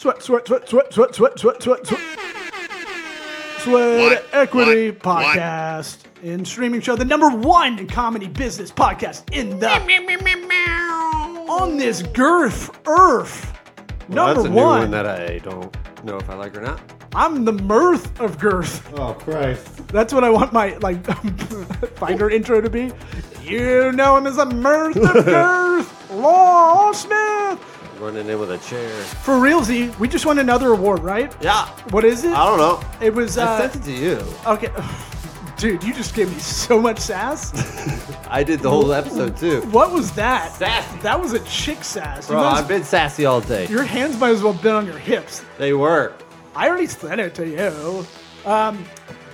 Sweat, sweat, sweat, sweat, sweat, sweat, sweat, sweat, sweat. Sweat Equity What? What? Podcast in streaming show, the number one comedy business podcast in the on this girth earth. Well, Number that's a new one. one that I don't know if I like or not. I'm the mirth of girth. Oh Christ! That's what I want my like finder intro to be. You know him as the mirth of girth, Law Smith. Running in with a chair. For realsy, we just won another award, right? Yeah. What is it? I don't know. It was I uh, sent it to you. okay. Dude, you just gave me so much sass. I did the whole episode too. What was that? Sassy. That was a chick sass. You Bro, might as- I've been sassy all day. your hands might as well have been on your hips. They were. I already sent it to you. Um,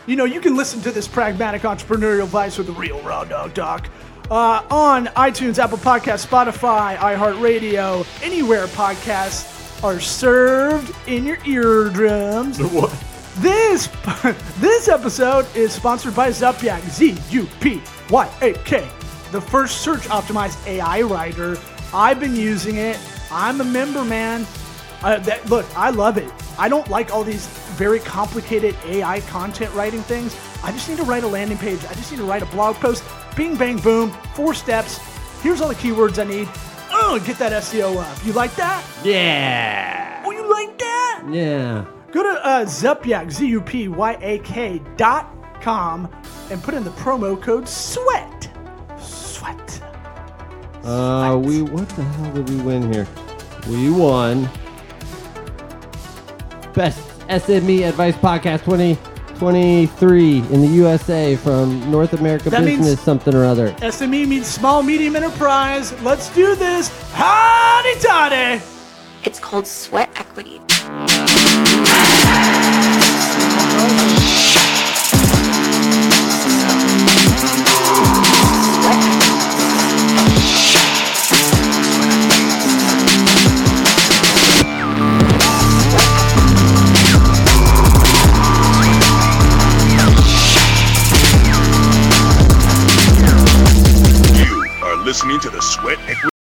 you know, you can listen to this pragmatic entrepreneurial advice with the real raw dog doc uh, on iTunes, Apple Podcasts, Spotify, iHeartRadio, anywhere podcasts are served in your eardrums. What? This this episode is sponsored by Zupyak, Z U P Y A K, the first search optimized AI writer. I've been using it. I'm a member, man. Uh, that, look, I love it. I don't like all these very complicated AI content writing things. I just need to write a landing page. I just need to write a blog post. Bing, bang, boom. Four steps. Here's all the keywords I need. Oh, get that SEO up. You like that? Yeah. Oh, you like that? Yeah. Go to uh, Zupyak, Z U P Y A K dot com and put in the promo code SWEAT. Sweat. Uh, we what the hell did we win here? We won best SME advice podcast 2023 in the USA from North America That means- Business something or other. SME means small, medium enterprise. Let's do this. Howdy toddy. It's called sweat equity. Oh, listening to the Sweat Equity.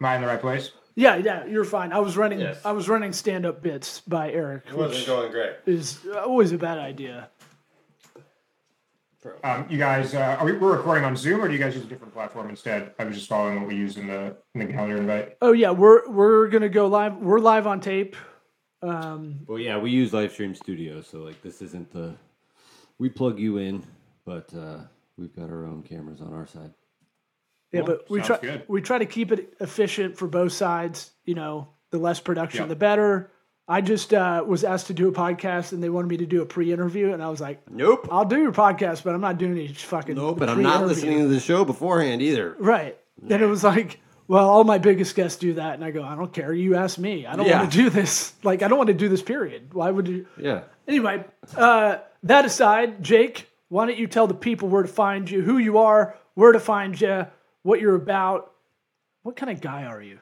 Am I in the right place? Yeah, yeah, you're fine. I was running. Yes. I was running stand-up bits by Eric, which going great. is always a bad idea. Um, you guys, uh, are we, we're recording on Zoom, or do you guys use a different platform instead? I was just following what we use in the in the calendar invite. Oh yeah, we're we're gonna go live. We're live on tape. Um, Well, yeah, we use Livestream Studio, so like this isn't the we plug you in, but uh, we've got our own cameras on our side. Yeah, Cool. but we try good. we try to keep it efficient for both sides. You know, the less production, Yeah. the better. I just uh, was asked to do a podcast, and they wanted me to do a pre-interview, and I was like, Nope. "I'll do your podcast, but I'm not doing any fucking Nope. but I'm not listening to the show beforehand either. Right. Then it was like, well, all my biggest guests do that, and I go, I don't care. You ask me. I don't Yeah. want to do this. Like, I don't want to do this. Period. Why would you? Yeah. Anyway, uh, that aside, Jake, why don't you tell the people where to find you, who you are, where to find you, what you're about, what kind of guy are you?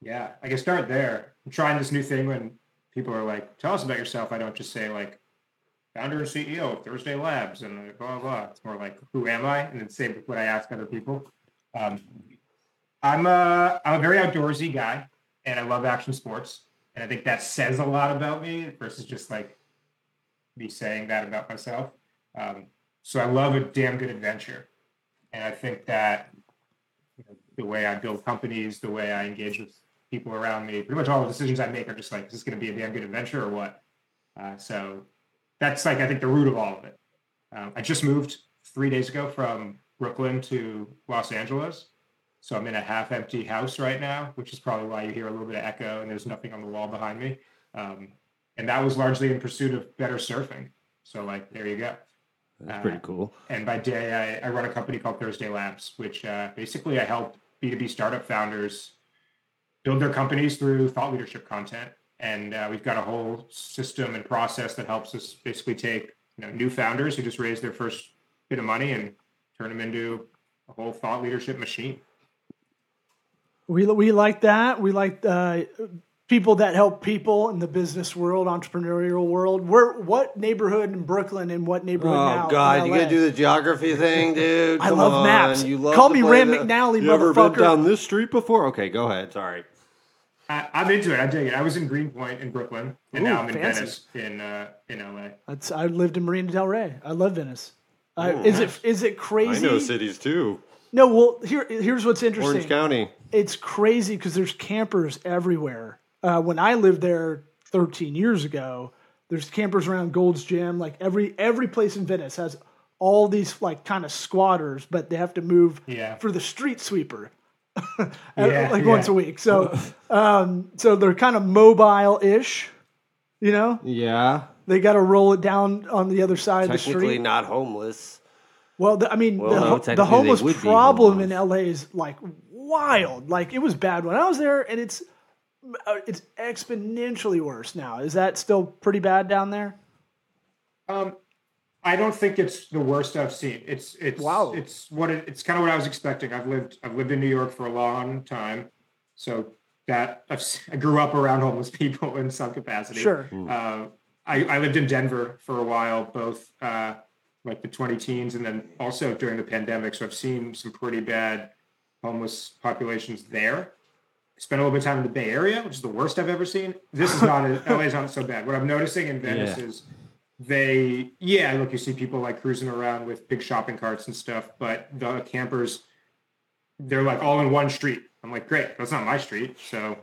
Yeah, I can start there. I'm trying this new thing when people are like, "Tell us about yourself." I don't just say like, "Founder and CEO of Thursday Labs," and blah blah. blah. It's more like, "Who am I?" And then same what I ask other people. Um, I'm a I'm a very outdoorsy guy, and I love action sports, and I think that says a lot about me versus just like me saying that about myself. Um, so I love a damn good adventure, and I think that the way I build companies, the way I engage with people around me, pretty much all the decisions I make are just like, is this going to be a damn good adventure or what? Uh, so that's like I think the root of all of it. Um, I just moved three days ago from Brooklyn to Los Angeles. So I'm in a half empty house right now, which is probably why you hear a little bit of echo and there's nothing on the wall behind me. Um, and that was largely in pursuit of better surfing. So like, there you go. That's Uh, pretty cool. And by day, I, I run a company called Thursday Labs, which uh, basically I help B2B startup founders build their companies through thought leadership content. And uh, we've got a whole system and process that helps us basically take you know, new founders who just raised their first bit of money and turn them into a whole thought leadership machine. We, we like that. We like uh, people that help people in the business world, entrepreneurial world. Where what neighborhood in Brooklyn and what neighborhood now? Oh God, in you gotta do the geography thing, dude. I Come love on. maps. You love Call me Rand the- McNally, You ever been down this street before? Okay, go ahead. Sorry. I, I'm into it. I dig it. I was in Greenpoint in Brooklyn, and Ooh, now I'm in fancy. Venice in uh, in LA. That's I lived in Marina Del Rey. I love Venice. Uh, is it is it crazy? I crazy? know cities too. No, well here here's what's interesting. Orange. County. It's crazy because there's campers everywhere. Uh, when I lived there 13 years ago, there's campers around Gold's Gym. Like every every place in Venice has all these like kind of squatters, but they have to move Yeah. for the street sweeper. Yeah, like yeah. once a week. So um so they're kind of mobile ish, you know? Yeah. They got to roll it down on the other side of the Technically not homeless. Well, the, I mean, Well, the, no, ho- the homeless would be problem in. LA is like wild. Like it was bad when I was there, and it's it's exponentially worse now. Is that still pretty bad down there? Um, I don't think it's the worst I've seen. It's it's Wow. It's what it, it's kind of what I was expecting. I've lived I've lived in New York for a long time, so that I've, s- I grew up around homeless people in some capacity. Sure. Uh, I, I lived in Denver for a while, both uh, like the 20 teens and then also during the pandemic. So I've seen some pretty bad homeless populations there. I spent a little bit of time in the Bay Area, which is the worst I've ever seen. This is not LA is not so bad. What I'm noticing in Venice Yeah. is they yeah, look, you see people like cruising around with big shopping carts and stuff, but the campers they're like all in one street. I'm like, great, that's not my street, so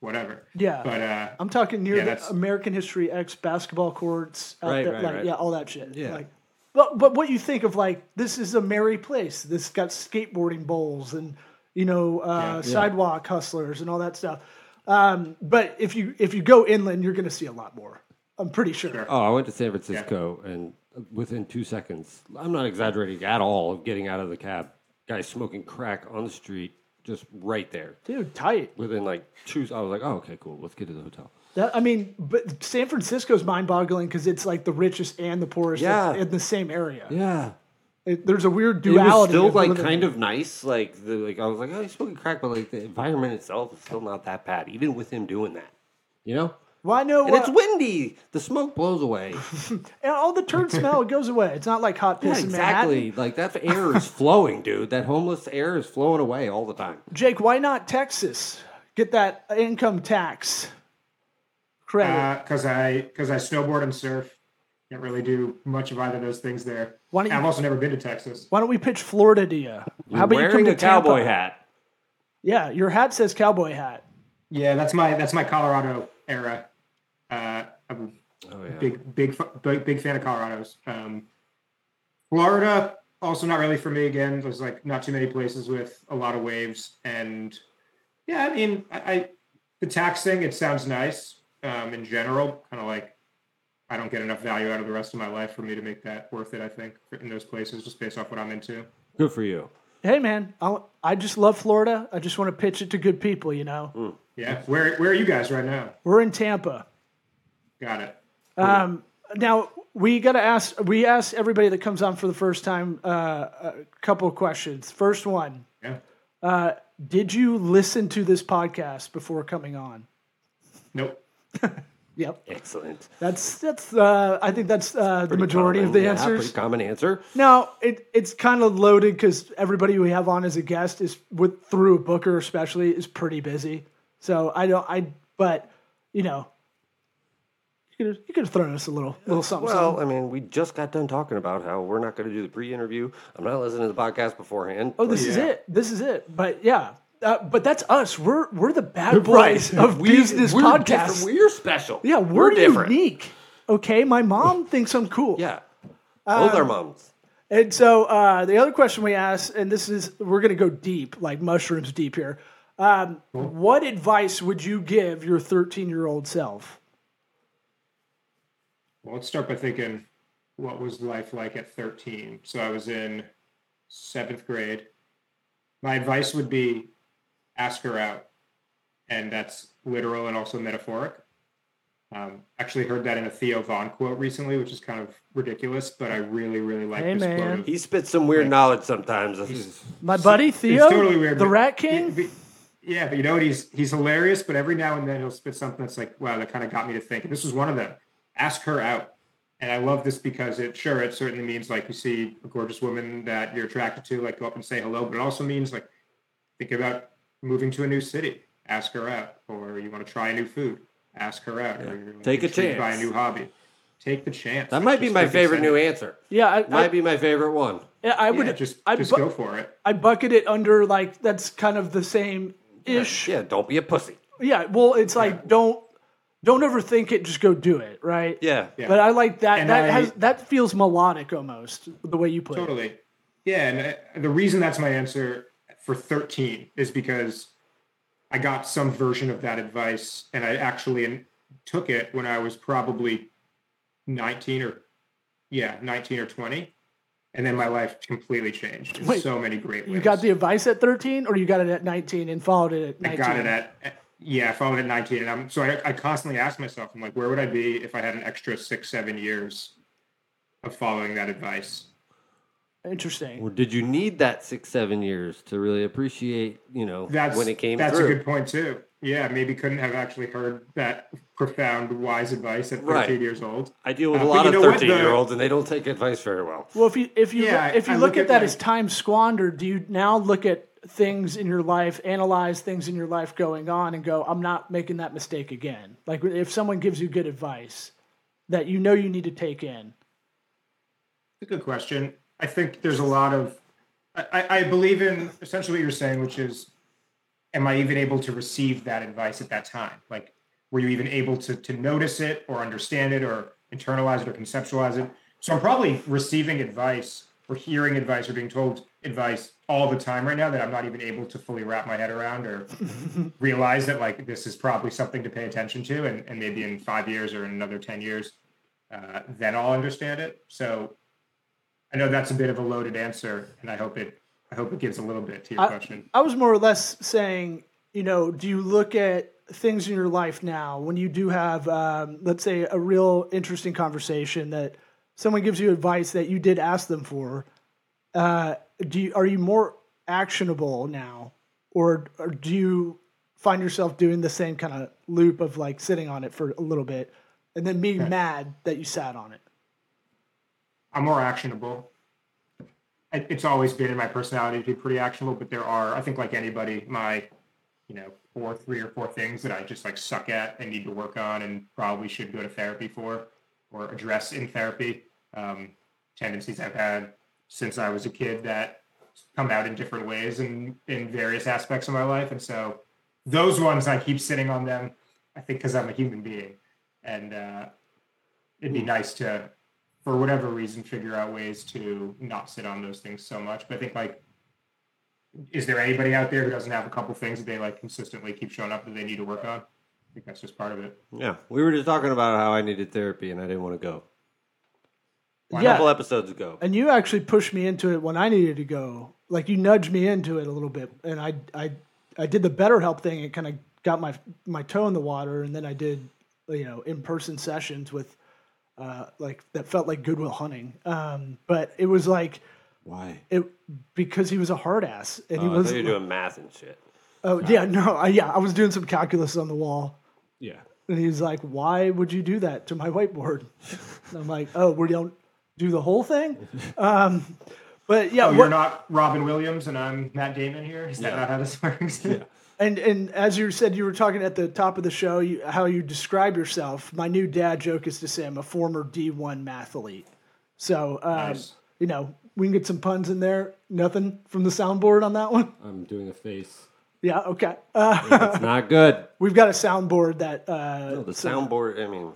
whatever. Yeah. But uh I'm talking near Yeah, the that's- American History X basketball courts out Right, there, right, like right. yeah, all that shit. Yeah. Like, but but what you think of like this is a merry place. This got skateboarding bowls and you know uh, sidewalk hustlers and all that stuff. Um, but if you if you go inland, you're going to see a lot more. I'm pretty sure. Oh, I went to San Francisco, and within two seconds, I'm not exaggerating at all, of getting out of the cab, guys smoking crack on the street, just right there. Dude, tight. Within like two, I was like, oh, okay, cool. Let's get to the hotel. That, I mean, but San Francisco's mind-boggling because it's like the richest and the poorest Yeah. in the same area. Yeah. It- there's a weird duality. It was duality. still of like living kind of nice. Like the like I was like, oh, he's smoking crack, but like the environment itself is still not that bad, even with him doing that. You know? Well, I know. And it's uh, windy. The smoke blows away. and all the turd smell goes away. It's not like hot yeah, piss in exactly. Like that air is flowing, dude. That homeless air is flowing away all the time. Jake, why not Texas? Get that income tax credit. because I because I snowboard and surf. Can't really do much of either of those things there. Why don't you- I've also never been to Texas. why don't we pitch Florida to you? You're How about you come wearing to a cowboy Tampa? hat. Yeah, your hat says cowboy hat. Yeah, that's my that's my Colorado era. Uh, I'm Oh yeah. big big big big fan of Colorado's. Um, Florida also not really for me. Again, there's like not too many places with a lot of waves, and yeah, I mean, I, I the tax thing it sounds nice um, in general. Kind of like I don't get enough value out of the rest of my life for me to make that worth it. I think in those places, just based off what I'm into. Good for you. Hey man, I, I just love Florida. I just want to pitch it to good people. You know, Yeah, where where are you guys right now? we're in Tampa. Got it. Um, now we got to ask. We ask everybody that comes on for the first time uh, a couple of questions. First one: Yeah. Did you listen to this podcast before coming on? Nope. Yep, Excellent. that's that's. Uh, I think that's uh, the Pretty majority of the yeah, answers. Pretty common answer. Now it it's kind of loaded because everybody we have on as a guest is with through a booker, especially, is pretty busy. So I don't. I but you know, you could you could have thrown us a little little something. Well, something. I mean, we just got done talking about how we're not going to do the pre-interview. I'm not listening to the podcast beforehand. Oh, this is it. This is it. But yeah, uh, but that's us. We're we're the bad Right. boys of We- business we're podcasts. different. We're special. Yeah, we're, different. unique. Okay, my mom thinks I'm cool. Yeah, both Um, our moms. And so uh, the other question we asked, and this is we're going to go deep, like mushrooms deep here. Um, what advice would you give your 13 year old self? Well, let's start by thinking what was life like at 13? So I was in seventh grade. My advice would be ask her out. And that's literal and also metaphoric. Um, actually heard that in a Theo Von quote recently, which is kind of ridiculous, but I really, really like Hey, this man. quote. of- He spits some weird knowledge sometimes. My buddy Theo, it's totally weird. the but- Rat King. but- Yeah, but you know what? He's he's hilarious, but every now and then he'll spit something that's like, wow, that kind of got me to think. And this was one of them. Ask her out. And I love this because it sure it certainly means like you see a gorgeous woman that you're attracted to, like go up and say hello, but it also means like think about moving to a new city. ask her out. Or you want to try a new food, ask her out. Or you're Take a chance. by a new hobby. Take the chance. That might be my favorite new answer. Yeah, I, I, Might be my favorite one. yeah, I would Yeah, just I, just bu- go for it. I bucket it under like that's kind of the same ish. Yeah, don't be a pussy. Yeah, well, it's like don't don't overthink it. Just go do it, right? Yeah. Yeah. But I like that. And that I- has that feels melodic almost the way you put it. Totally. Yeah, and uh, the reason that's my answer for 13 is because I got some version of that advice and I actually took it when I was probably 19 or yeah, 19 or 20. And then my life completely changed in Wait, so many great ways. You got the advice at 13, or you got it at 19 and followed it at 19? I got it at, yeah, I followed it at 19. And I'm so I, I constantly ask myself, I'm like, where would I be if I had an extra six, seven years of following that advice? Interesting. Or did you need that six, seven years to really appreciate, you know, that's when it came that's through? a good point too yeah maybe couldn't have actually heard that profound wise advice at 13 Right. years old I deal with Uh, a lot of know what? 13 The- year olds and they don't take advice very well. Well, if you if you Yeah, if you I look, look at, at that my- as time squandered, do you now look at things in your life, analyze things in your life going on, and go, "I'm not making that mistake again." Like if someone gives you good advice that you know you need to take in. It's a good question i think there's a lot of I, I- believe in essentially what you're saying which is am i even able to receive that advice at that time? Like were you even able to to notice it or understand it or internalize it or conceptualize it? So i'm probably receiving advice or hearing advice or being told advice all the time right now that i'm not even able to fully wrap my head around or realize that like this is probably something to pay attention to and, and maybe in five years or in another 10 years uh, then i'll understand it. So i know that's a bit of a loaded answer and i hope it i hope it gives a little bit to your I, question I was more or less saying, you know, do you look at things in your life now when you do have, um, let's say, a real interesting conversation that someone gives you advice that you did ask them for? Uh, do you, are you more actionable now, or, or do you find yourself doing the same kind of loop of like sitting on it for a little bit and then being mad that you sat on it? I'm more actionable. It's always been in my personality to be pretty actionable but there are i think like anybody my you know four three or four things that i just like suck at and need to work on and probably should go to therapy for or address in therapy. Um, tendencies i've had since i was a kid that come out in different ways and in various aspects of my life. And so those ones i keep sitting on them i think because i'm a human being. And uh, it'd be nice to for whatever reason figure out ways to not sit on those things so much but i think like is there anybody out there who doesn't have a couple things that they like consistently keep showing up that they need to work on i think that's just part of it Yeah. We were just talking about how I needed therapy and I didn't want to go. A Yeah. couple episodes ago. And you actually pushed me into it when I needed to go. Like you nudged me into it a little bit, and I I I did the BetterHelp thing. It kind of got my my toe in the water, and then I did you know in person sessions with uh, like that felt like Good Will Hunting. Um, but it was like Why? it because he was a hard ass, and he Oh, was thought you were doing math and shit. oh yeah no I, yeah I was doing some calculus on the wall. Yeah. And he's like, "Why would you do that to my whiteboard?" And I'm like, "Oh, we don't do the whole thing." Um, but yeah, oh what- you're not robin williams and i'm matt damon here is that not how this works yeah. And and as you said, you were talking at the top of the show, you, how you describe yourself. My new dad joke is to say I'm a former D1 mathlete. So um, Nice. you know we can get some puns in there. Nothing from the soundboard on that one. I'm doing a face. Yeah, okay. Uh, It's not good. we've got a soundboard that uh, No, the soundboard, I mean,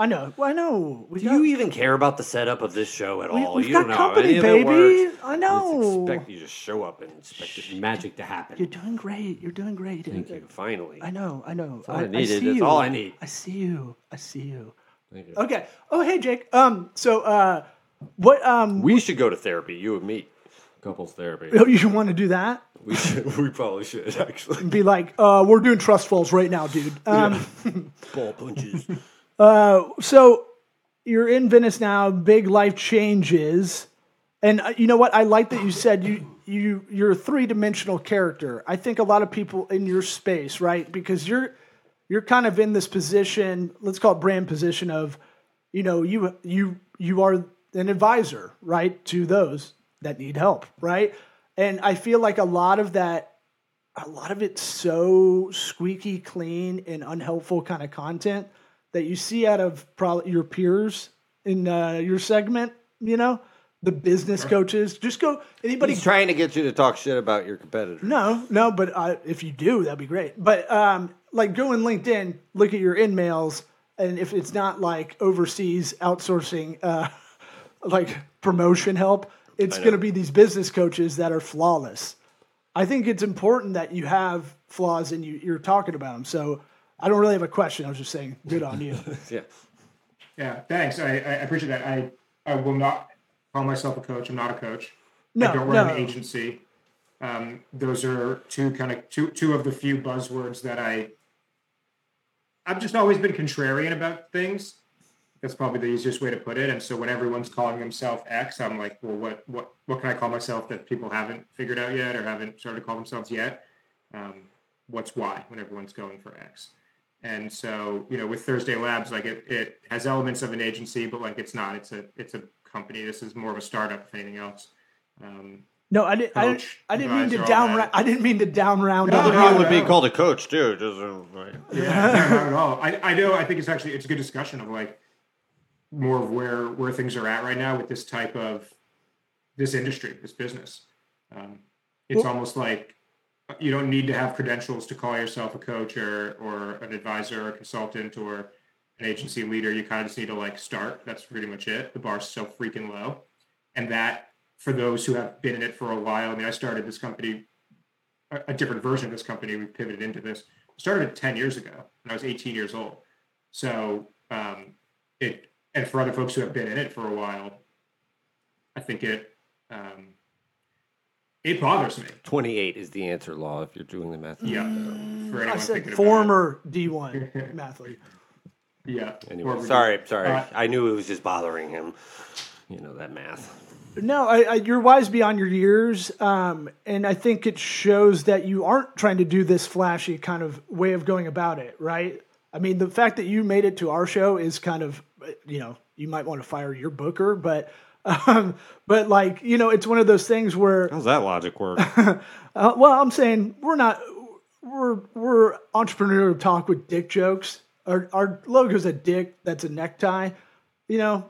I know. I know. We Do got, you even care about the setup of this show at we, all? we've you got don't know company, how any baby. works. I know. expect you just show up and expect this magic to happen. You're doing great. You're doing great. Thank you. Finally. I know. I know. all I I, needed. see That's you. all I need. I see you. I see you. Thank you. Okay. Oh, hey, Jake. Um. So, uh, what? Um. We should go to therapy, you and me. Couples therapy. Oh, you should want to do that? We should, we probably should actually. Be like, uh, we're doing trust falls right now, dude. Um, Ball punches. So you're in Venice now, big life changes, and uh, you know what? I like that you said you you you're a three dimensional character. I think a lot of people in your space, right? Because you're you're kind of in this position. Let's call it brand position of, you know, you you you are an advisor, right, to those that need help, right? And I feel like a lot of that a lot of it's so squeaky clean and unhelpful kind of content that you see out of probably your peers in uh, your segment. You know, the business coaches. Just go anybody. He's trying to get you to talk shit about your competitor. No, no, but uh, if you do, that'd be great. But um, like go in LinkedIn, look at your in mails, and if it's not like overseas outsourcing, uh, like promotion help, it's going to be these business coaches that are flawless. I think it's important that you have flaws and you, you're talking about them. So I don't really have a question. I was just saying, good on you. Yeah. Yeah, thanks. I, I appreciate that. I, I will not call myself a coach. I'm not a coach. No, I don't run no. an agency. Um, those are two kind of two two of the few buzzwords that I. I've just always been contrarian about things. That's probably the easiest way to put it. And so when everyone's calling themselves X, I'm like, well, what what what can I call myself that people haven't figured out yet or haven't started to call themselves yet? Um, what's Y when everyone's going for X? And so, you know, with Thursday Labs, like it, it has elements of an agency, but like it's not. It's a it's a company. This is more of a startup, if anything else. Um, No, I didn't. I, didn't- I didn't mean to down. that. I didn't mean to down round No, other no, people. Would be called a coach too. Just uh, right. yeah, not at all. I, I know. I think it's actually it's a good discussion of like more of where where things are at right now with this type of this industry, this business. Um, it's Well- almost like you don't need to have credentials to call yourself a coach or or an advisor or consultant or an agency leader. You kind of just need to like start. That's pretty much it. The bar's so freaking low, and that for those who have been in it for a while. I mean, I started this company, a, a different version of this company. We pivoted into this. Started it ten years ago, and I was 18 years old. So um, it, and for other folks who have been in it for a while, I think it um, it bothers me. 28 is the answer law if you're doing the math. Yeah, Mm, for I said thinking about it. former D1 athlete. Yeah. Anyway, sorry, sorry. Uh, I knew it was just bothering him. You know that math. No, I, I, you're wise beyond your years, um, and I think it shows that you aren't trying to do this flashy kind of way of going about it, right? I mean, the fact that you made it to our show is kind of, you know, you might want to fire your booker, but, um, but like, you know, it's one of those things where How's that logic work? Uh, well, I'm saying we're not we're we're entrepreneurial talk with dick jokes. Our our logo's a dick that's a necktie. You know,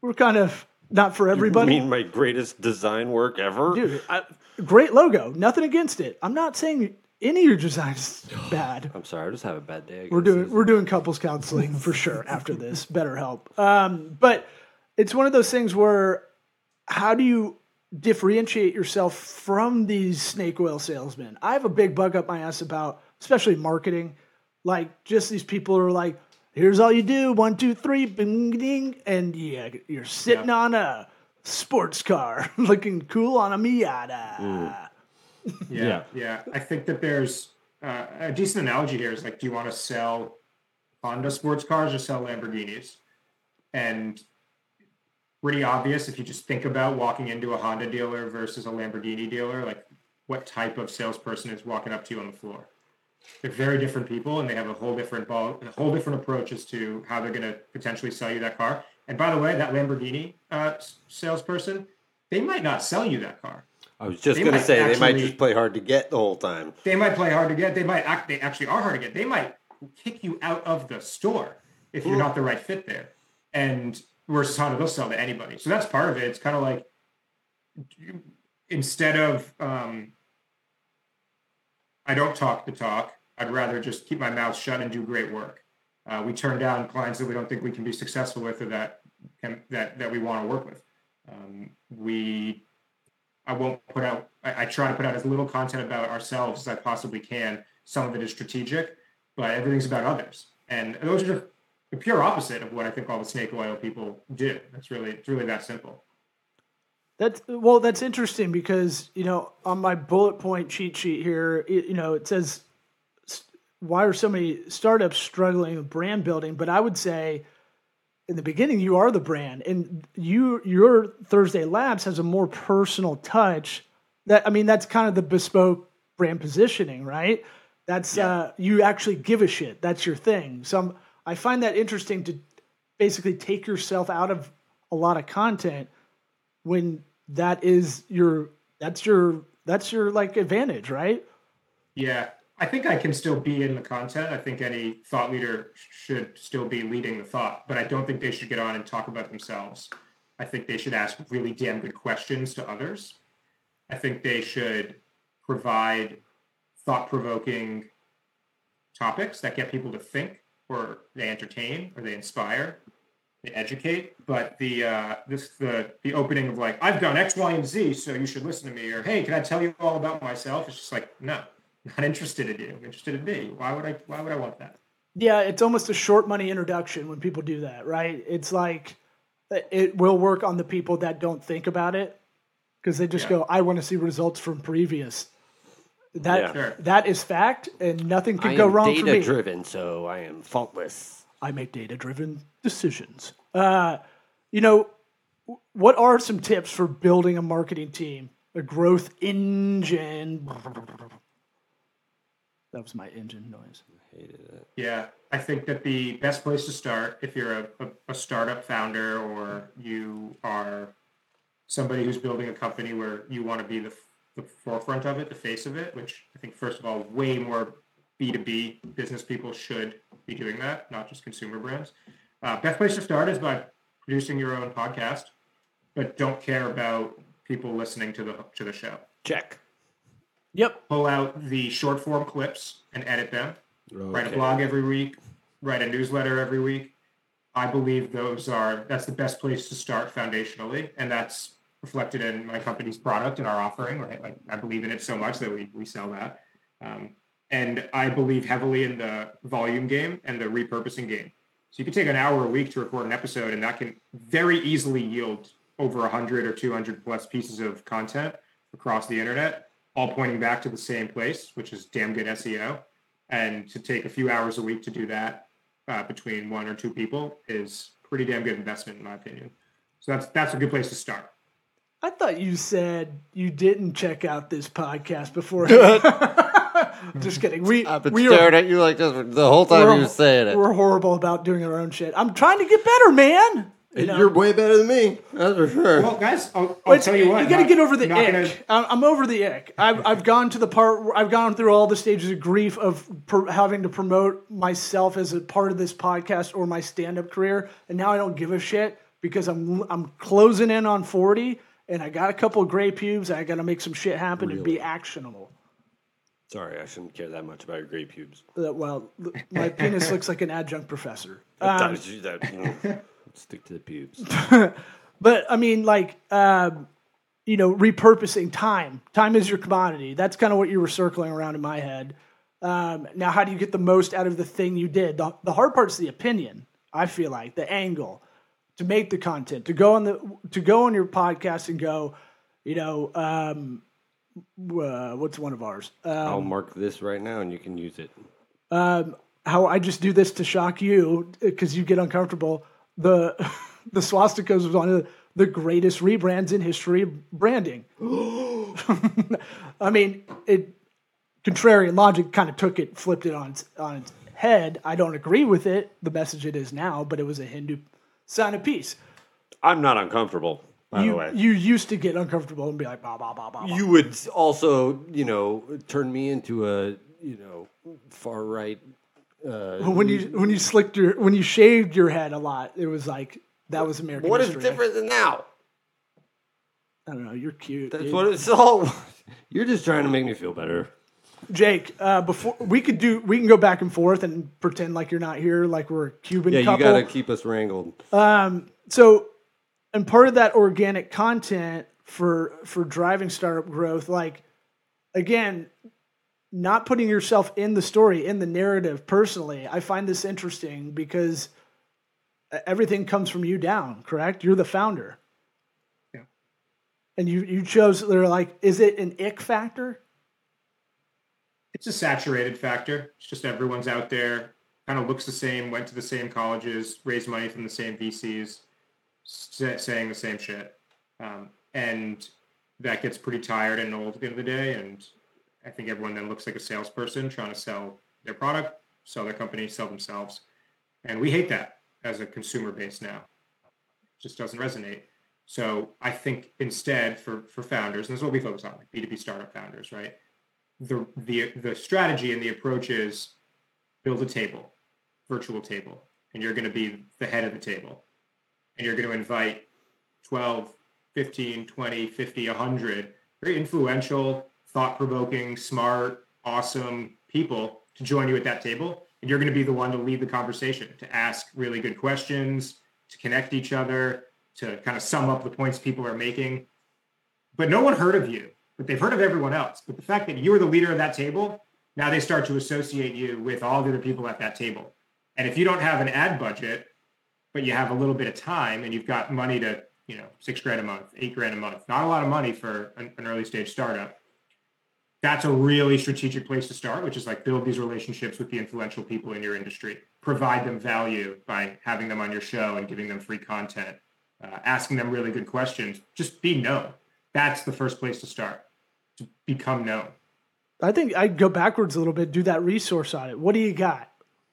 we're kind of not for everybody. mean, my greatest design work ever. Dude, I, great logo. Nothing against it. I'm not saying any of your designs bad. I'm sorry, I just have a bad day. We're doing we're doing couples counseling for sure after this. Better help. Um, but it's one of those things where how do you differentiate yourself from these snake oil salesmen? I have a big bug up my ass about, especially marketing. Like just these people are like, here's all you do, one, two, three, bing, ding, and yeah, you're sitting on a sports car, looking cool on a Miata. Yeah, yeah. I think that there's uh, a decent analogy here. Is like, do you want to sell Honda sports cars or sell Lamborghinis? And pretty obvious if you just think about walking into a Honda dealer versus a Lamborghini dealer, like what type of salesperson is walking up to you on the floor. They're very different people, and they have a whole different ball, a whole different approach as to how they're going to potentially sell you that car. And by the way, that Lamborghini uh, salesperson, they might not sell you that car. I was just gonna might say they might just play hard to get the whole time. they might play hard to get. They might act. They actually are hard to get. They might kick you out of the store if you're not the right fit there. And versus Honda, they'll sell to anybody. So that's part of it. It's kind of like instead of um, I don't talk the talk. I'd rather just keep my mouth shut and do great work. Uh, we turn down clients that we don't think we can be successful with or that can, that that we want to work with. Um, we I won't put out. I, I try to put out as little content about ourselves as I possibly can. Some of it is strategic, but everything's about others, and those are the pure opposite of what I think all the snake oil people do. It's really, it's really that simple. That's well, that's interesting because you know on my bullet point cheat sheet here, it, you know it says why are so many startups struggling with brand building? But I would say in the beginning you are the brand, and you your Thursday Labs has a more personal touch. That I mean that's kind of the bespoke brand positioning, right? That's uh, you actually give a shit. That's your thing. So I'm, I find that interesting to basically take yourself out of a lot of content when that is your that's your that's your like advantage, right? Yeah, I think I can still be in the content. I think any thought leader should still be leading the thought, but I don't think they should get on and talk about themselves. I think they should ask really damn good questions to others. I think they should provide thought provoking topics that get people to think or they entertain or they inspire they educate but the uh this the the opening of like i've done x y and z so you should listen to me or hey can i tell you all about myself it's just like no not interested in you i'm interested in me why would i why would i want that Yeah, it's almost a short money introduction when people do that, right? It's like it will work on the people that don't think about it because they just Yeah. go, "I want to see results from previous." That Yeah. Sure. that is fact, and nothing can I go am wrong for data me. driven, so I am faultless. I make data driven decisions. Uh, you know, w- what are some tips for building a marketing team, a growth engine? That was my engine noise. Yeah, I think that the best place to start if you're a, a, a startup founder or you are somebody who's building a company where you want to be the, the forefront of it, the face of it, which I think, first of all, way more B2B business people should be doing that, not just consumer brands. Uh, best place to start is by producing your own podcast, but don't care about people listening to the to the show. Check. Yep. Pull out the short form clips and edit them write a blog every week, write a newsletter every week. I believe those are that's the best place to start foundationally, and that's reflected in my company's product and our offering. Right, like I believe in it so much that we we sell that, um, and I believe heavily in the volume game and the repurposing game. So you can take an hour a week to record an episode, and that can very easily yield over hundred or two hundred plus pieces of content across the internet, all pointing back to the same place, which is damn good SEO and to take a few hours a week to do that uh, between one or two people is pretty damn good investment in my opinion so that's that's a good place to start I thought you said you didn't check out this podcast before. Just kidding. We I've been we staring are, at you like this the whole time you were saying it. we're horrible about doing our own shit. I'm trying to get better, man. You know? You're way better than me. That's for sure. well guys i'll, I'll tell you what you got to get over the not ick. gonna- I'm I'm over the ick. I've, I've gone to the part where I've gone through all the stages of grief of pr- having to promote myself as a part of this podcast or my stand up career, and now I don't give a shit because I'm I'm closing in on 40, and I got a couple of gray pubes. I got to make some shit happen and be actionable. Sorry, I shouldn't care that much about your gray pubes. Uh, well, l- my penis looks like an adjunct professor. Um, that- mm. Stick to the pubes. But I mean, like, um, you know, repurposing time. Time is your commodity. That's kind of what you were circling around in my head. Um, now, how do you get the most out of the thing you did? The, the hard part's the opinion. I feel like the angle to make the content to go on the to go on your podcast and go, you know, um, uh, what's one of ours? Uh, I'll mark this right now and you can use it. how I just do this to shock you because you get uncomfortable. The the swastikas was one of the greatest rebrands in history of branding. I mean, it contrarian logic kind of took it, flipped it on its, on its head. I don't agree with it, the message it is now, but it was a Hindu sign of peace. I'm not uncomfortable, by the You way. you used to get uncomfortable and be like, bah, bah, bah, bah, bah. you would also, you know, turn me into a, you know, far right. Uh, when you when you slicked your when you shaved your head a lot, it was like that was American what is history. different than now? I don't know. You're cute. That's dude. what it's all. You're just trying to make me feel better. Jake, uh, before we could do, we can go back and forth and pretend like you're not here, like we're a Cuban Yeah, you got to keep us wrangled. Um, so, and part of that organic content for for driving startup growth, like again, not putting yourself in the story, in the narrative. Personally, I find this interesting because everything comes from you down. Correct? You're the founder. Yeah. And you you chose. They're like, is it an ick factor? It's a saturated factor. It's just everyone's out there kind of looks the same went to the same colleges raised money from the same vcs saying the same shit. Um, and that gets pretty tired and old at the end of the day and i think everyone then looks like a salesperson trying to sell their product sell their company sell themselves. And we hate that as a consumer base now. It just doesn't resonate. So i think instead for for founders and this is what we focus on like b2b startup founders right the the the strategy and the approach is build a table, virtual table, and you're going to be the head of the table, and you're going to invite 12, 15, 20, 50, 100 very influential, thought-provoking, smart, awesome people to join you at that table, and you're going to be the one to lead the conversation, to ask really good questions, to connect each other, to kind of sum up the points people are making. But no one heard of you, but they've heard of everyone else. But the fact that you are the leader of that table, now they start to associate you with all the other people at that table. And if you don't have an ad budget, but you have a little bit of time and you've got money to, you know, six grand a month, eight grand a month, not a lot of money for an, an early stage startup. That's a really strategic place to start, which is like build these relationships with the influential people in your industry, provide them value by having them on your show and giving them free content, uh, asking them really good questions. Just be known. That's the first place to start to become known. I think I'd go backwards a little bit, do that resource audit. What do you got?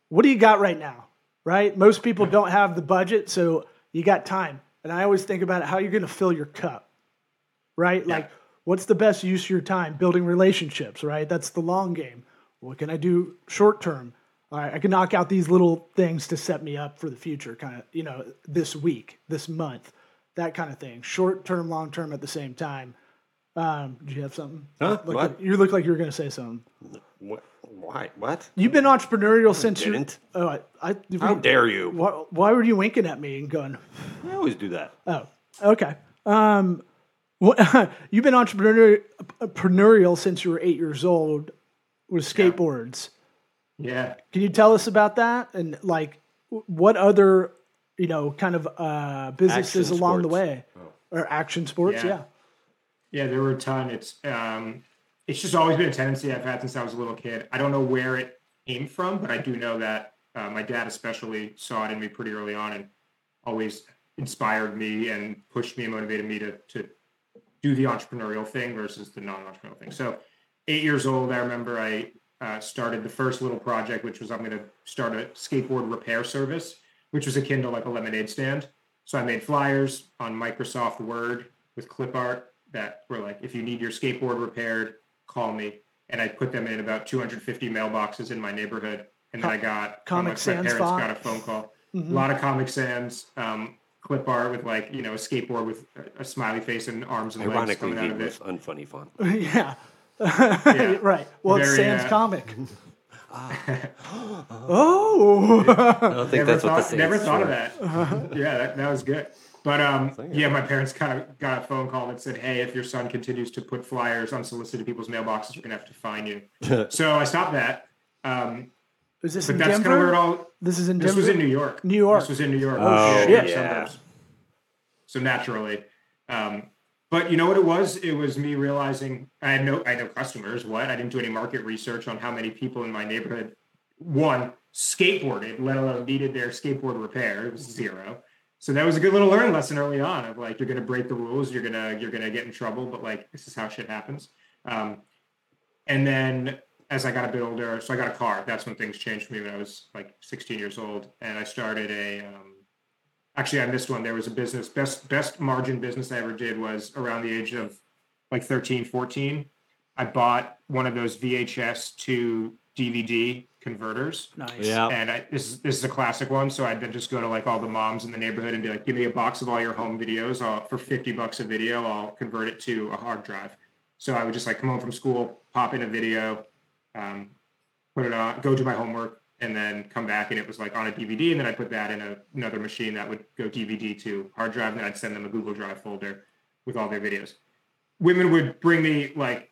What do you got right now? Right? Most people don't have the budget, so you got time. And I always think about it, how you're going to fill your cup. Right? Yeah. Like, what's the best use of your time? Building relationships, right? That's the long game. What can I do short term? All right, I can knock out these little things to set me up for the future, kind of, you know, this week, this month, that kind of thing. Short term, long term at the same time. Um, do you have something? Huh? Look What? like- you look like you were going to say something. What? Why? What? You've been entrepreneurial since you. didn't. Oh, I. I How dare you? Why, why were you winking at me and going? I always do that. Oh, okay. Um, what, you've been entrepreneur, entrepreneurial since you were eight years old with skateboards. Yeah. Can you tell us about that and like what other you know kind of uh, businesses Action along the sports. way or action sports? Yeah. Yeah. Yeah, there were a ton. It's um, it's just always been a tendency I've had since I was a little kid. I don't know where it came from, but I do know that uh, my dad especially saw it in me pretty early on and always inspired me and pushed me and motivated me to to do the entrepreneurial thing versus the non-entrepreneurial thing. So, eight years old, I remember I uh, started the first little project, which was I'm going to start a skateboard repair service, which was akin to like a lemonade stand. So I made flyers on Microsoft Word with clip art that were like, if you need your skateboard repaired, call me. And I put them in about 250 mailboxes in my neighborhood. And then I got Comic my parents font. got a phone call. A lot of Comic Sans, um, clip art with like, you know, a skateboard with a, a smiley face and arms and legs Ironically, coming out of it. most unfunny font. yeah. Yeah. right. Well, it's Very, Sans uh, comic. oh. I don't think never that's thought, what the never Saints thought of that. yeah, that, that was good. But um, yeah, my parents kind of got a phone call that said, "Hey, if your son continues to put flyers unsolicited in people's mailboxes, we're gonna have to fine you." so I stopped that. Um, Is this but in that's kind of where it all. This is in This Denver. was in New York. New York. This was in New York. Oh, yeah, shit. yeah. So naturally, um, but you know what it was? It was me realizing I had no, I had no customers. What? I didn't do any market research on how many people in my neighborhood, one skateboarded, let alone needed their skateboard repair. It was zero. So that was a good little learning lesson early on of like you're gonna break the rules, you're gonna you're gonna get in trouble, but like this is how shit happens. Um, and then as I got a bit older, so I got a car. That's when things changed for me when I was like 16 years old, and I started a. Um, actually, I missed one. There was a business best best margin business I ever did was around the age of like 13, 14. I bought one of those VHS to DVD converters. nice. Yeah. And I, this is this is a classic one. So I'd then just go to like all the moms in the neighborhood and be like, "Give me a box of all your home videos. I'll, for fifty bucks a video, I'll convert it to a hard drive." So I would just like come home from school, pop in a video, um, put it on, go do my homework, and then come back, and it was like on a DVD, and then I'd put that in a, another machine that would go DVD to hard drive, and then I'd send them a Google Drive folder with all their videos. Women would bring me like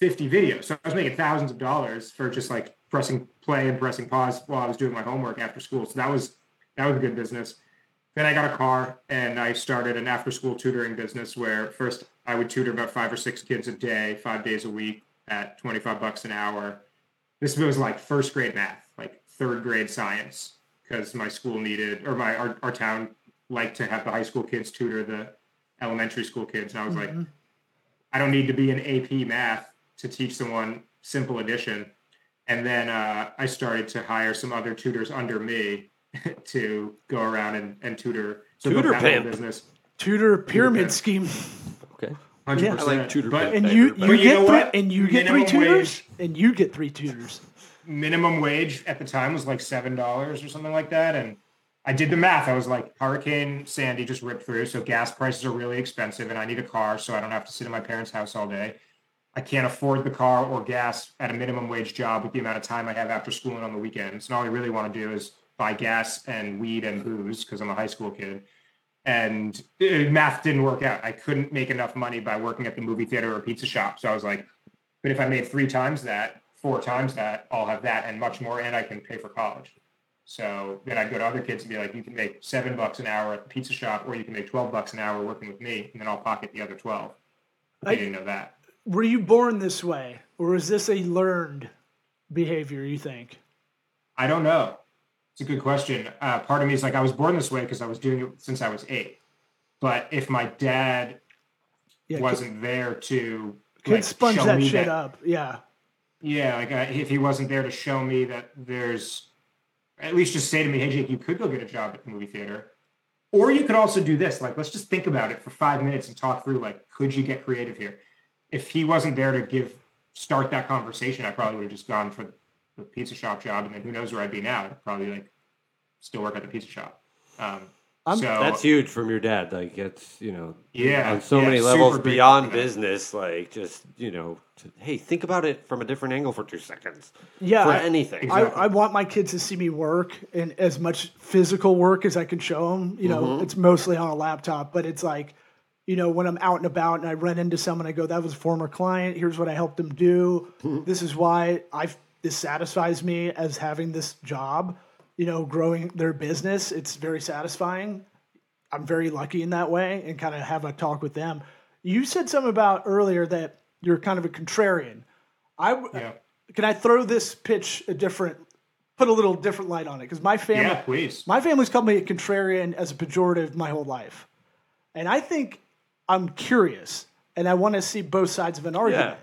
50 videos. So I was making thousands of dollars for just like pressing play and pressing pause while I was doing my homework after school. So that was that was a good business. Then I got a car and I started an after school tutoring business where first I would tutor about five or six kids a day, five days a week at 25 bucks an hour. This was like first grade math, like third grade science, because my school needed or my our, our town liked to have the high school kids tutor the elementary school kids. And I was like, I don't need to be an AP math to teach someone simple addition. And then uh, I started to hire some other tutors under me to go around and, and tutor. So Tutor built pimp. business. Tutor pyramid pimp. scheme. Okay. Hundred Yeah. percent. I like tutor but. And you you But you get know three, what? and you get three tutors, wage. and you get three tutors. Minimum wage at the time was like seven dollars or something like that. And I did the math. I was like, Hurricane Sandy just ripped through, so gas prices are really expensive, and I need a car so I don't have to sit in my parents' house all day. I can't afford the car or gas at a minimum wage job with the amount of time I have after school and on the weekends. And all I really want to do is buy gas and weed and booze because I'm a high school kid. And uh, math didn't work out. I couldn't make enough money by working at the movie theater or pizza shop. So I was like, but if I made three times that, four times that, I'll have that and much more, and I can pay for college. So then I'd go to other kids and be like, you can make seven bucks an hour at the pizza shop, or you can make 12 bucks an hour working with me, and then I'll pocket the other 12. They I- didn't know that. Were you born this way, or is this a learned behavior? You think? I don't know. It's a good question. Uh, part of me is like, I was born this way because I was doing it since I was eight. But if my dad Yeah, wasn't there to Could like, sponge that shit up. Yeah. Yeah, like uh, if he wasn't there to show me that there's, at least just say to me, hey Jake, you could go get a job at the movie theater, or you could also do this. Like, let's just think about it for five minutes and talk through. Like, could you get creative here? If he wasn't there to give start that conversation, I probably would have just gone for the pizza shop job, and then who knows where I'd be now? I'd probably like still work at the pizza shop. Um, I'm- so That's huge from your dad. Like it's you know, Yeah, on so yeah, many levels beyond for business. Like just you know, to, hey, think about it from a different angle for two seconds. Yeah. for I- anything. I, Exactly. I want my kids to see me work and as much physical work as I can show them. You know, Mm-hmm. it's mostly on a laptop, but it's like, you know, when I'm out and about and I run into someone, I go, "That was a former client. Here's what I helped them do. Mm-hmm. This is why I this satisfies me as having this job. You know, growing their business. It's very satisfying. I'm very lucky in that way, and kind of have a talk with them. You said something about earlier that you're kind of a contrarian. I yeah, can I throw this pitch a different, put a little different light on it? Because my family, yeah, please. my family's called me a contrarian as a pejorative my whole life, and I think I'm curious and I want to see both sides of an argument.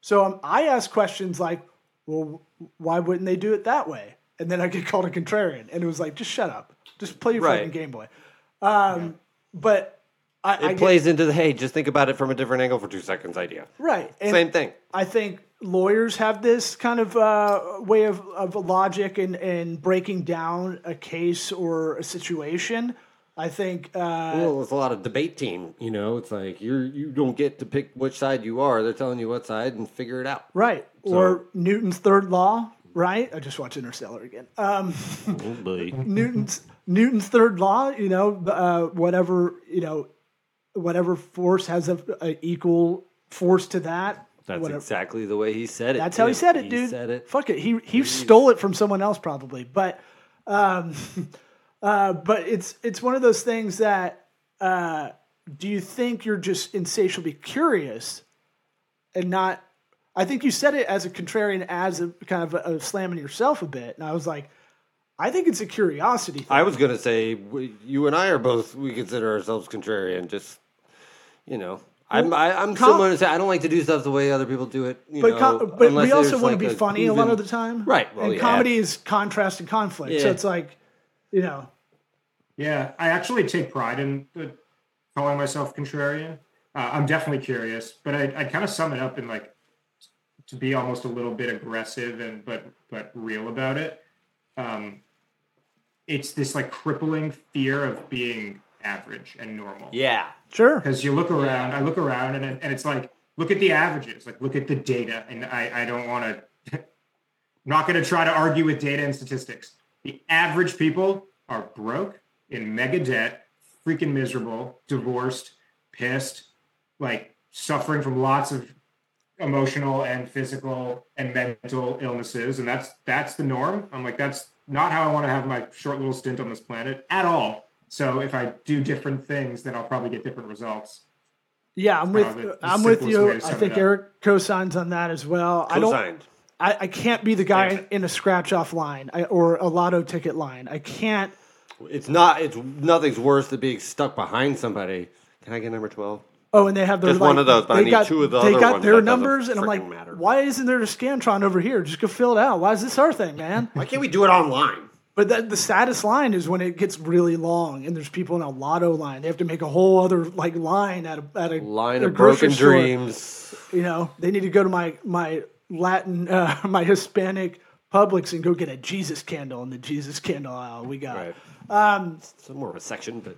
So um, I ask questions like, "Well, why wouldn't they do it that way?" And then I get called a contrarian, and it was like, "Just shut up, just play your Right. fucking Game Boy." Um, But I, it I get- plays into the hey, just think about it from a different angle for two seconds idea. right. And Same thing. I think lawyers have this kind of uh, way of, of logic and, and breaking down a case or a situation. I think, uh, Well, it's a lot of debate team. You know, it's like you're you don't get to pick which side you are. They're telling you what side and figure it out. right, or Newton's third law, right? I just watched Interstellar again. Um, Newton's Newton's third law, you know, uh, whatever you know, whatever force has a, a equal force to that. That's whatever. exactly the way he said it. That's how he said it, He dude. said it. Fuck it. He he stole it from someone else probably, but um, uh, but it's it's one of those things that uh, do you think you're just insatiably curious and not? I think you said it as a contrarian, as a kind of a, a slamming yourself a bit, and I was like, I think it's a curiosity. Thing. I was gonna say we, you and I are both we consider ourselves contrarian. Just you know, I'm I, I'm com- similar to say I don't like to do stuff the way other people do it. You but know, com- but we also there's, want like, to be a funny a lot of the time, Right, well, and yeah. comedy is contrast and conflict, so it's like, you know, Yeah, I actually take pride in calling myself contrarian. Uh, I'm definitely curious, but I, I kind of sum it up in like to be almost a little bit aggressive and but but real about it. Um, it's this like crippling fear of being average and normal. Yeah, sure, because you look around, I look around, and and it's like look at the averages, like look at the data, and I I don't want to, not going to try to argue with data and statistics. The average people are broke, in mega debt, freaking miserable, divorced, pissed, like suffering from lots of emotional and physical and mental illnesses, and that's that's the norm. I'm like that's not how I want to have my short little stint on this planet at all. So if I do different things, then I'll probably get different results. yeah, I'm with the- the I'm with you. I think it up. Eric cosigns on that as well. I don't. I, I can't be the guy Yeah. in, in a scratch off line I, or a lotto ticket line. I can't. It's not. It's nothing's worse than being stuck behind somebody. Can I get number twelve? Oh, and they have their Just like, one of those, but I they need got, two of the They other got ones. their That doesn't numbers, and I'm like, matter. why isn't there a Scantron over here? Just go fill it out. Why is this our thing, man? Why can't we do it online? But that, the saddest line is when it gets really long and there's people in a lotto line. They have to make a whole other like line at a at a Line a of grocery broken store. dreams. You know, they need to go to my my Latin uh, my Hispanic Publix and go get a Jesus candle in the Jesus candle aisle. We got Right. um, It's more of a section, but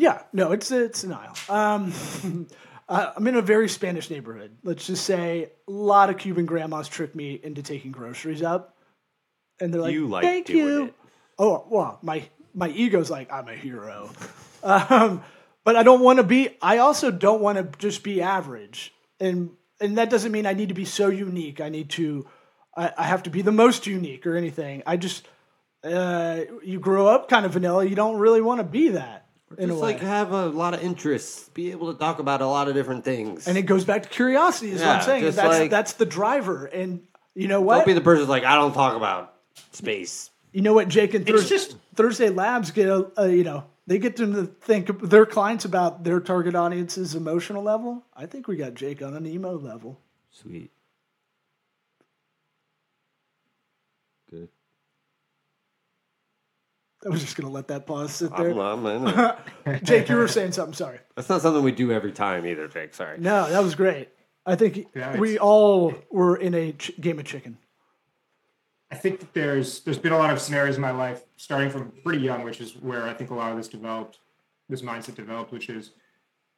yeah, no, it's it's an aisle. Um, uh, I'm in a very Spanish neighborhood. Let's just say a lot of Cuban grandmas trick me into taking groceries up, and they're like, You like "Thank doing you." it. Oh well, my my ego's like I'm a hero, um, but I don't want to be. I also don't want to just be average, and and that doesn't mean I need to be so unique. I need to, I, I have to be the most unique or anything. I just, uh, you grow up kind of vanilla. You don't really want to be that. In a Just way. like have a lot of interests, be able to talk about a lot of different things. And it goes back to curiosity, is what I'm Yeah, saying. just That's like- that's the driver. And you know what? Don't be the person who's like, I don't talk about space. you know what Jake and It's Thurs- just- Thursday Labs get a, a you know, they get them to think their clients about their target audience's emotional level. I think we got Jake on an emo level. Sweet. I was just gonna let that pause sit there. I'm, I'm, I know. Jake, you were saying something, sorry. That's not something we do every time either, Jake. Sorry. No, that was great. I think Yeah, we it's- all were in a ch- game of chicken. I think that there's there's been a lot of scenarios in my life, starting from pretty young, which is where I think a lot of this developed, this mindset developed, which is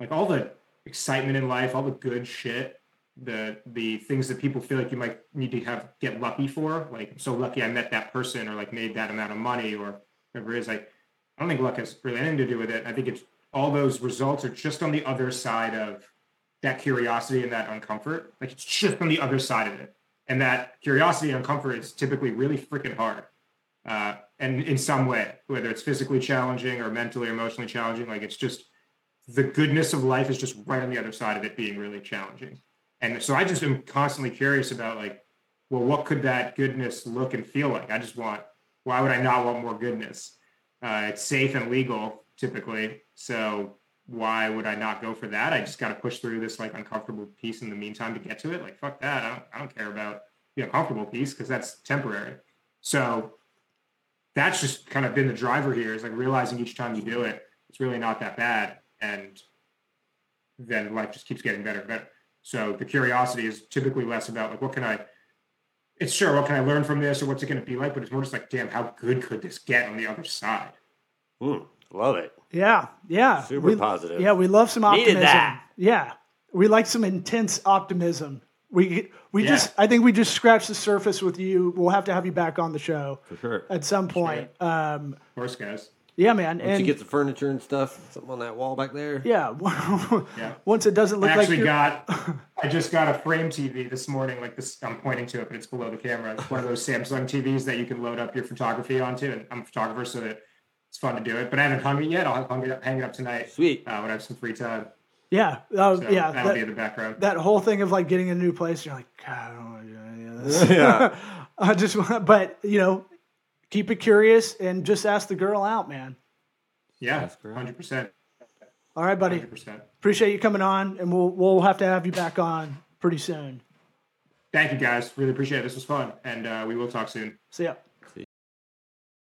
like all the excitement in life, all the good shit, the the things that people feel like you might need to have get lucky for. Like I'm so lucky I met that person or like made that amount of money or whatever it is. Like I don't think luck has really anything to do with it. I think it's all those results are just on the other side of that curiosity and that uncomfort. Like it's just on the other side of it. And that curiosity and comfort is typically really freaking hard. Uh, and in some way, whether it's physically challenging or mentally or emotionally challenging, like it's just the goodness of life is just right on the other side of it being really challenging. And so I just am constantly curious about like, well, what could that goodness look and feel like? I just want, why would I not want more goodness? Uh, it's safe and legal typically. So why would I not go for that? I just got to push through this like uncomfortable piece in the meantime to get to it. Like fuck that. I don't I don't care about the uncomfortable piece because that's temporary. So that's just kind of been the driver here is like realizing each time you do it, it's really not that bad. And then life just keeps getting better and better. So the curiosity is typically less about like what can I it's sure what can I learn from this or what's it going to be like, but it's more just like, damn, how good could this get on the other side? Mm, love it. Yeah, yeah. Super We- positive. Yeah, we love some Needed optimism. that. Yeah, we like some intense optimism. We we Yeah. just I think we just scratched the surface with you. We'll have to have you back on the show For sure. at some point. Um, Of course, guys. Yeah, man. Once and you get the furniture and stuff, something on that wall back there. yeah, Yeah. once it doesn't look I like actually you're- got I just got a frame TV this morning. Like this, I'm pointing to it, but it's below the camera. It's one of those Samsung TVs that you can load up your photography onto, and I'm a photographer, so that it's fun to do it. But I haven't hung it yet. I'll hang it up, hang it up tonight Sweet. uh, when I have some free time. yeah, uh, So yeah. that'll that- be in the background. that whole thing of like getting a new place, you're like, God, I don't want to do any of this. Yeah. I just, want- but you know, keep it curious and just ask the girl out, man. yeah, hundred percent, All right, buddy. hundred percent. Appreciate you coming on, and we'll we'll have to have you back on pretty soon. Thank you, guys. Really appreciate it. This was fun, and uh, we will talk soon. See ya.